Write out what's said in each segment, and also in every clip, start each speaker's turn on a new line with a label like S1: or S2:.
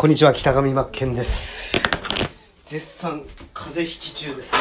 S1: こんにちは北上真剣です。絶賛風邪ひき中です。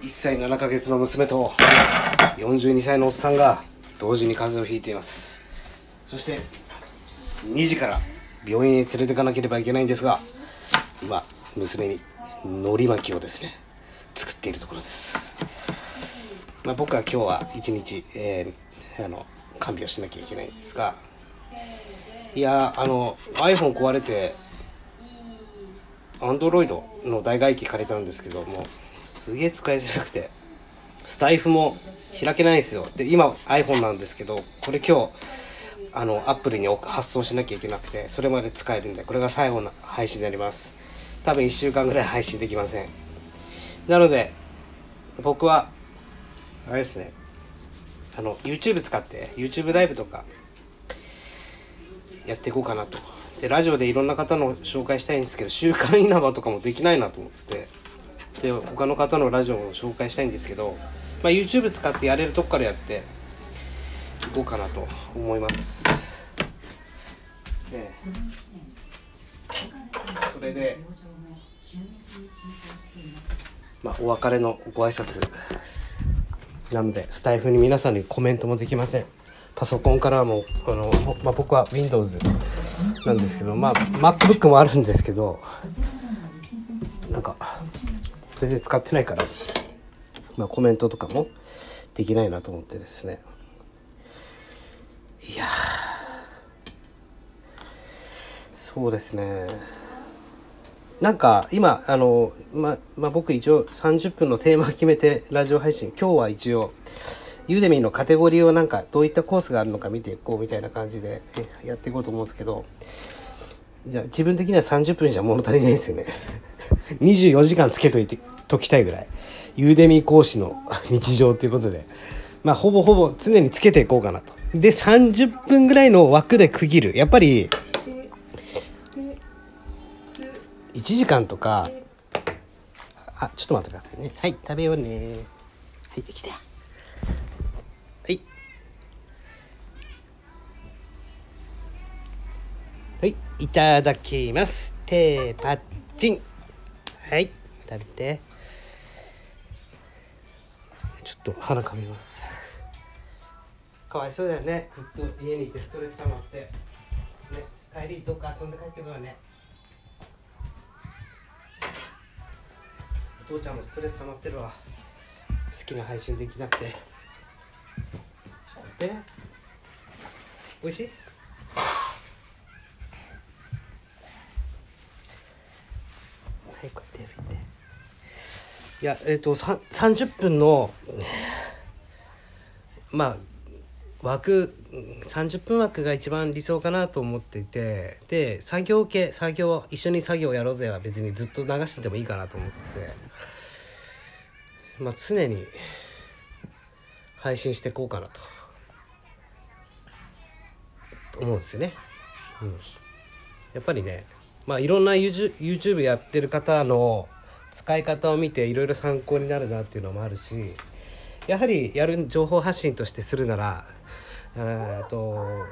S1: 1歳7ヶ月の娘と42歳のおっさんが同時に風邪をひいています。そして2時から病院へ連れて行かなければいけないんですが今娘に海苔巻きをですね作っているところです。まあ、僕は今日は一日、えー、あの看病しなきゃいけないんですがいやあの iPhone 壊れて Android の代替機借りたんですけどもすげえ使いづらくてスタイフも開けないんですよ。で今 iPhone なんですけどこれ今日あの Apple に発送しなきゃいけなくてそれまで使えるんでこれが最後の配信になります。多分1週間ぐらい配信できません。なので僕はあれですねあの YouTube 使って YouTube ライブとかやっていこうかなと。でラジオでいろんな方の紹介したいんですけど週刊稲葉とかもできないなと思ってて。で他の方のラジオも紹介したいんですけど、まあ、YouTube 使ってやれるとこからやっていこうかなと思います。でそれでまあお別れのご挨拶。なのでスタイフに皆さんにコメントもできません。パソコンからもあの、まあ、僕は Windows なんですけどまあ MacBook もあるんですけどなんか全然使ってないから、まあ、コメントとかもできないなと思ってですね。いやそうですね。なんか今あのままあ僕一応30分のテーマ決めてラジオ配信今日は一応ユーデミーのカテゴリーをなんかどういったコースがあるのか見ていこうみたいな感じでやっていこうと思うんですけどじゃ自分的には30分じゃ物足りないですよね。24時間つけといてときたいぐらい。ユーデミー講師の日常ということで。まあほぼほぼ常につけていこうかなと。で30分ぐらいの枠で区切る。やっぱり1時間とかあちょっと待ってくださいね。はい食べようね。はいできた。はい。はいいただきます。テーパッチン。はい。食べて。ちょっと鼻かみます。かわいそうだよね。ずっと家にいてストレス溜まって。ね帰りどっか遊んで帰ってくるわね。お父ちゃんもストレス溜まってるわ。好きな配信できなくて。ちょっと待ってねおいしい？はいこうやって拭いて。いやえっ、ー、と30分のまあ枠30分枠が一番理想かなと思っていて。で作業系作業一緒に作業やろうぜは別にずっと流しててもいいかなと思ってて。まあ常に配信していこうかなと。思うんですよね。うん、やっぱりねまあいろんな YouTube やってる方の使い方を見ていろいろ参考になるなっていうのもあるしやはりやる情報発信としてするならえと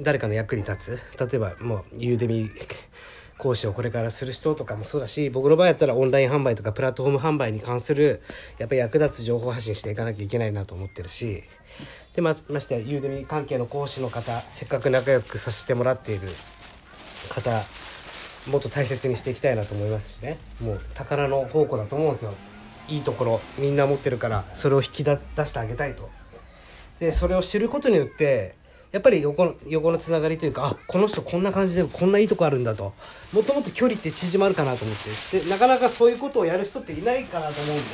S1: 誰かの役に立つ例えばもうユーデミ講師をこれからする人とかもそうだし僕の場合やったらオンライン販売とかプラットフォーム販売に関するやっぱり役立つ情報発信していかなきゃいけないなと思ってるし。でまましてユーデミ関係の講師の方せっかく仲良くさせてもらっている方もっと大切にしていきたいなと思いますしね。もう宝の宝庫だと思うんですよ。いいところみんな持ってるからそれを引き出してあげたいと。でそれを知ることによってやっぱり横の横のつながりというかあこの人こんな感じでこんないいとこあるんだと。もっともっと距離って縮まるかなと思って。でなかなかそういうことをやる人っていないかなと思うんで。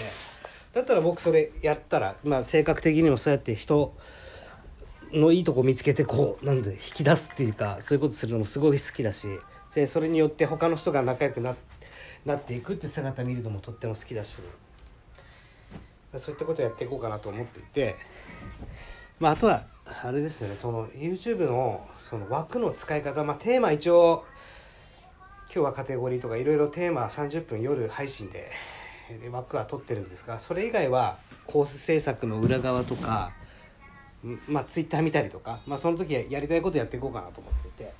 S1: だったら僕それやったら、まあ、性格的にもそうやって人のいいとこ見つけてこうなんで引き出すっていうかそういうことするのもすごい好きだし。でそれによって他の人が仲良くななっていくっていう姿見るのもとっても好きだし。そういったことをやっていこうかなと思っていて。まあ、あとはあれですね。その YouTube のその枠の使い方、まあ、テーマ一応今日はカテゴリーとかいろいろテーマ30分夜配信で枠は取ってるんですがそれ以外はコース制作の裏側とかまあツイッター見たりとか、まあ、その時はやりたいことやっていこうかなと思ってて。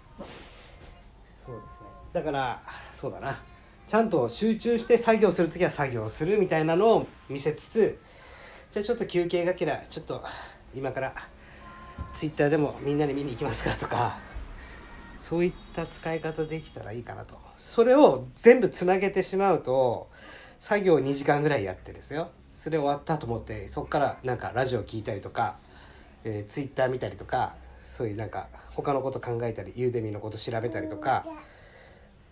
S1: そうですね。だからそうだな。ちゃんと集中して作業する時は作業するみたいなのを見せつつじゃあちょっと休憩がけらちょっと今からツイッターでもみんなで見に行きますかとかそういった使い方できたらいいかなと。それを全部つなげてしまうと作業2時間ぐらいやってですよ。それ終わったと思ってそこからなんかラジオ聞いたりとか、えー、ツイッター見たりとかそういうなんか他のこと考えたりユーデミのこと調べたりとか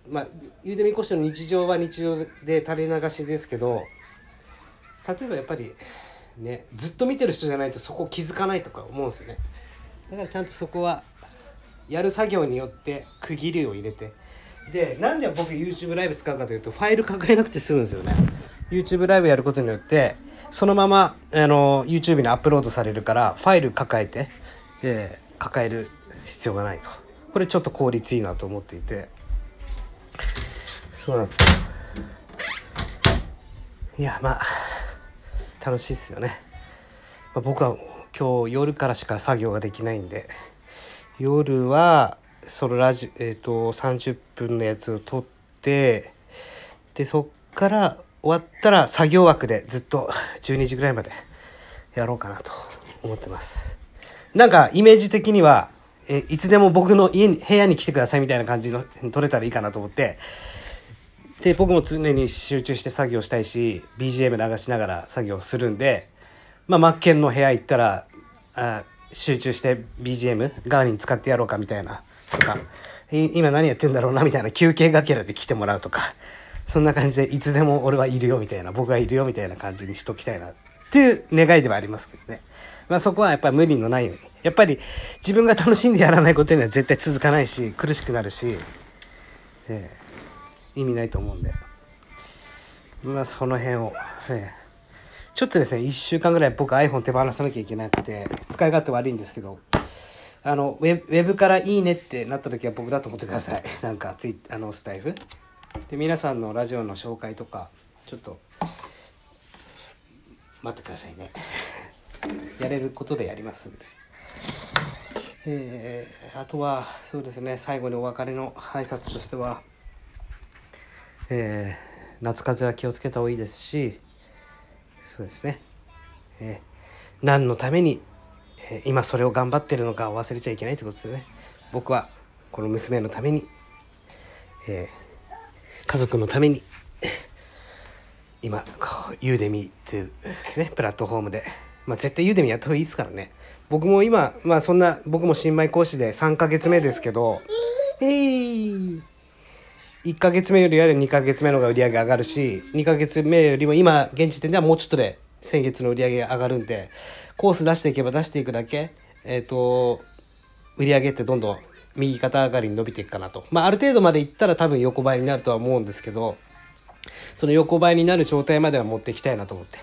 S1: まあユーデミ講師の日常は日常で垂れ流しですけど例えばやっぱりねずっと見てる人じゃないとそこ気づかないとか思うんですよね。だからちゃんとそこはやる作業によって区切りを入れて。でなんで僕 YouTube ライブ使うかというとファイル抱えなくて済むんですよね。YouTube ライブやることによってそのままあの YouTube にアップロードされるからファイル抱えて、えー、抱える必要がないと。これちょっと効率いいなと思っていて。そうなんですよ。いやまあ楽しいっすよね、まあ、僕は今日夜からしか作業ができないんで夜はそのラジえっ、ー、と30分のやつを撮ってでそっから終わったら作業枠でずっと12時ぐらいまでやろうかなと思ってます。なんかイメージ的にはえいつでも僕の家に部屋に来てくださいみたいな感じの撮れたらいいかなと思ってで僕も常に集中して作業したいし BGM 流しながら作業するんでまあマッケンの部屋行ったらあ集中して BGM ガーに使ってやろうかみたいなとか今何やってんだろうなみたいな休憩がけらで来てもらうとかそんな感じでいつでも俺はいるよみたいな僕がいるよみたいな感じにしときたいなっていう願いではありますけどね。まあそこはやっぱり無理のないように。やっぱり自分が楽しんでやらないことには絶対続かないし苦しくなるし、えー、意味ないと思うんで。まあその辺を、えーちょっとですね、1週間ぐらい僕 iPhone 手放さなきゃいけなくて、使い勝手悪いんですけど、あの、ウェブからいいねってなった時は僕だと思ってください。なんか、ツイあの、スタイフ。で、皆さんのラジオの紹介とか、ちょっと、待ってくださいね。やれることでやりますんで。えー、あとは、そうですね、最後にお別れの挨拶としては、えー、夏風邪は気をつけた方がいいですし、そうですね、えー、何のために、えー、今それを頑張ってるのかを忘れちゃいけないってことでね。僕はこの娘のために、えー、家族のために今ユーデミっていうですねプラットフォームで、まあ、絶対ユーデミやった方がいいですからね。僕も今まあそんな僕も新米講師で3ヶ月目ですけどえー1ヶ月目よりやる2ヶ月目の方が売り上げ上がるし2ヶ月目よりも今現時点ではもうちょっとで先月の売り上げが上がるんでコース出していけば出していくだけえっ、ー、と売り上げってどんどん右肩上がりに伸びていくかなと。まあある程度までいったら多分横ばいになるとは思うんですけどその横ばいになる状態までは持っていきたいなと思って。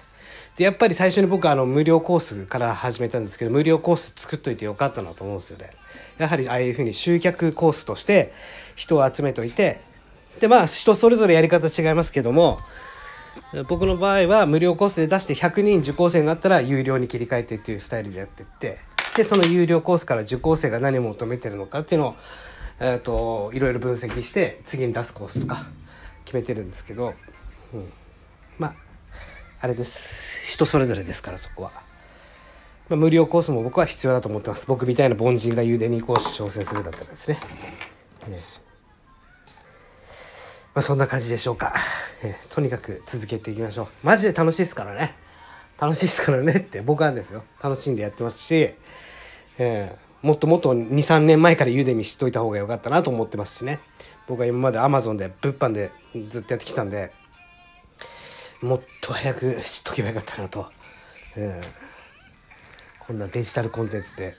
S1: でやっぱり最初に僕はあの無料コースから始めたんですけど無料コース作っといてよかったなと思うんですよね。やはりああいうふうに集客コースとして人を集めといてでまあ人それぞれやり方違いますけども僕の場合は無料コースで出して100人受講生になったら有料に切り替えてっていうスタイルでやってってでその有料コースから受講生が何を求めてるのかっていうのを、えーと、いろいろ分析して次に出すコースとか決めてるんですけど、うん、まああれです人それぞれですからそこは。まあ、無料コースも僕は必要だと思ってます僕みたいな凡人がユーデミー講師挑戦するだったらですね。ねまあ、そんな感じでしょうか、えー、とにかく続けていきましょう。マジで楽しいですからね。楽しいですからねって僕はですよ。楽しんでやってますし、えー、もっともっと23年前からユーデミ知っといた方がよかったなと思ってますしね。僕は今まで Amazon で物販でずっとやってきたんでもっと早く知っとけばよかったなと、えー、こんなデジタルコンテンツで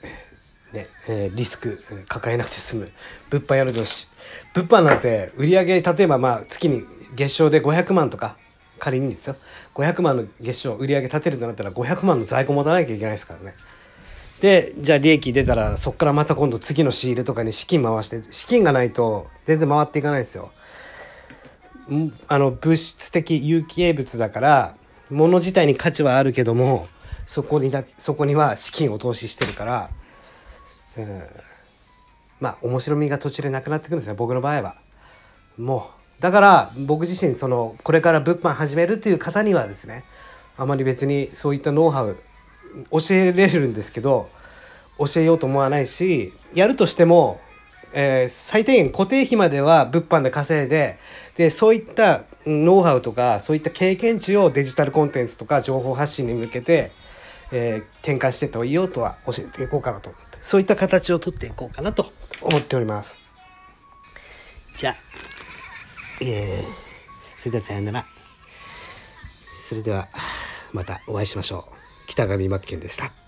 S1: ねえー、リスク抱えなくて済む。物販やるとし物販なんて売り上げ例えばまあ月に月賞で500万とか仮にですよ。500万の月賞売り上げ立てるとなったら500万の在庫持たなきゃいけないですからね。でじゃあ利益出たらそこからまた今度次の仕入れとかに資金回して資金がないと全然回っていかないですよ。あの物質的有機物だから物自体に価値はあるけどもそこにだそこには資金を投資してるからうんまあ面白みが途中でなくなってくるんですね僕の場合は。もうだから僕自身そのこれから物販始めるっていう方にはですねあまり別にそういったノウハウ教えれるんですけど教えようと思わないしやるとしても、えー、最低限固定費までは物販で稼いででそういったノウハウとかそういった経験値をデジタルコンテンツとか情報発信に向けて、えー、転換していった方がいいよとは教えていこうかなとそういった形をとっていこうかなと思っております。じゃあ、えー、それではさよなら。それではまたお会いしましょう。北上真剣でした。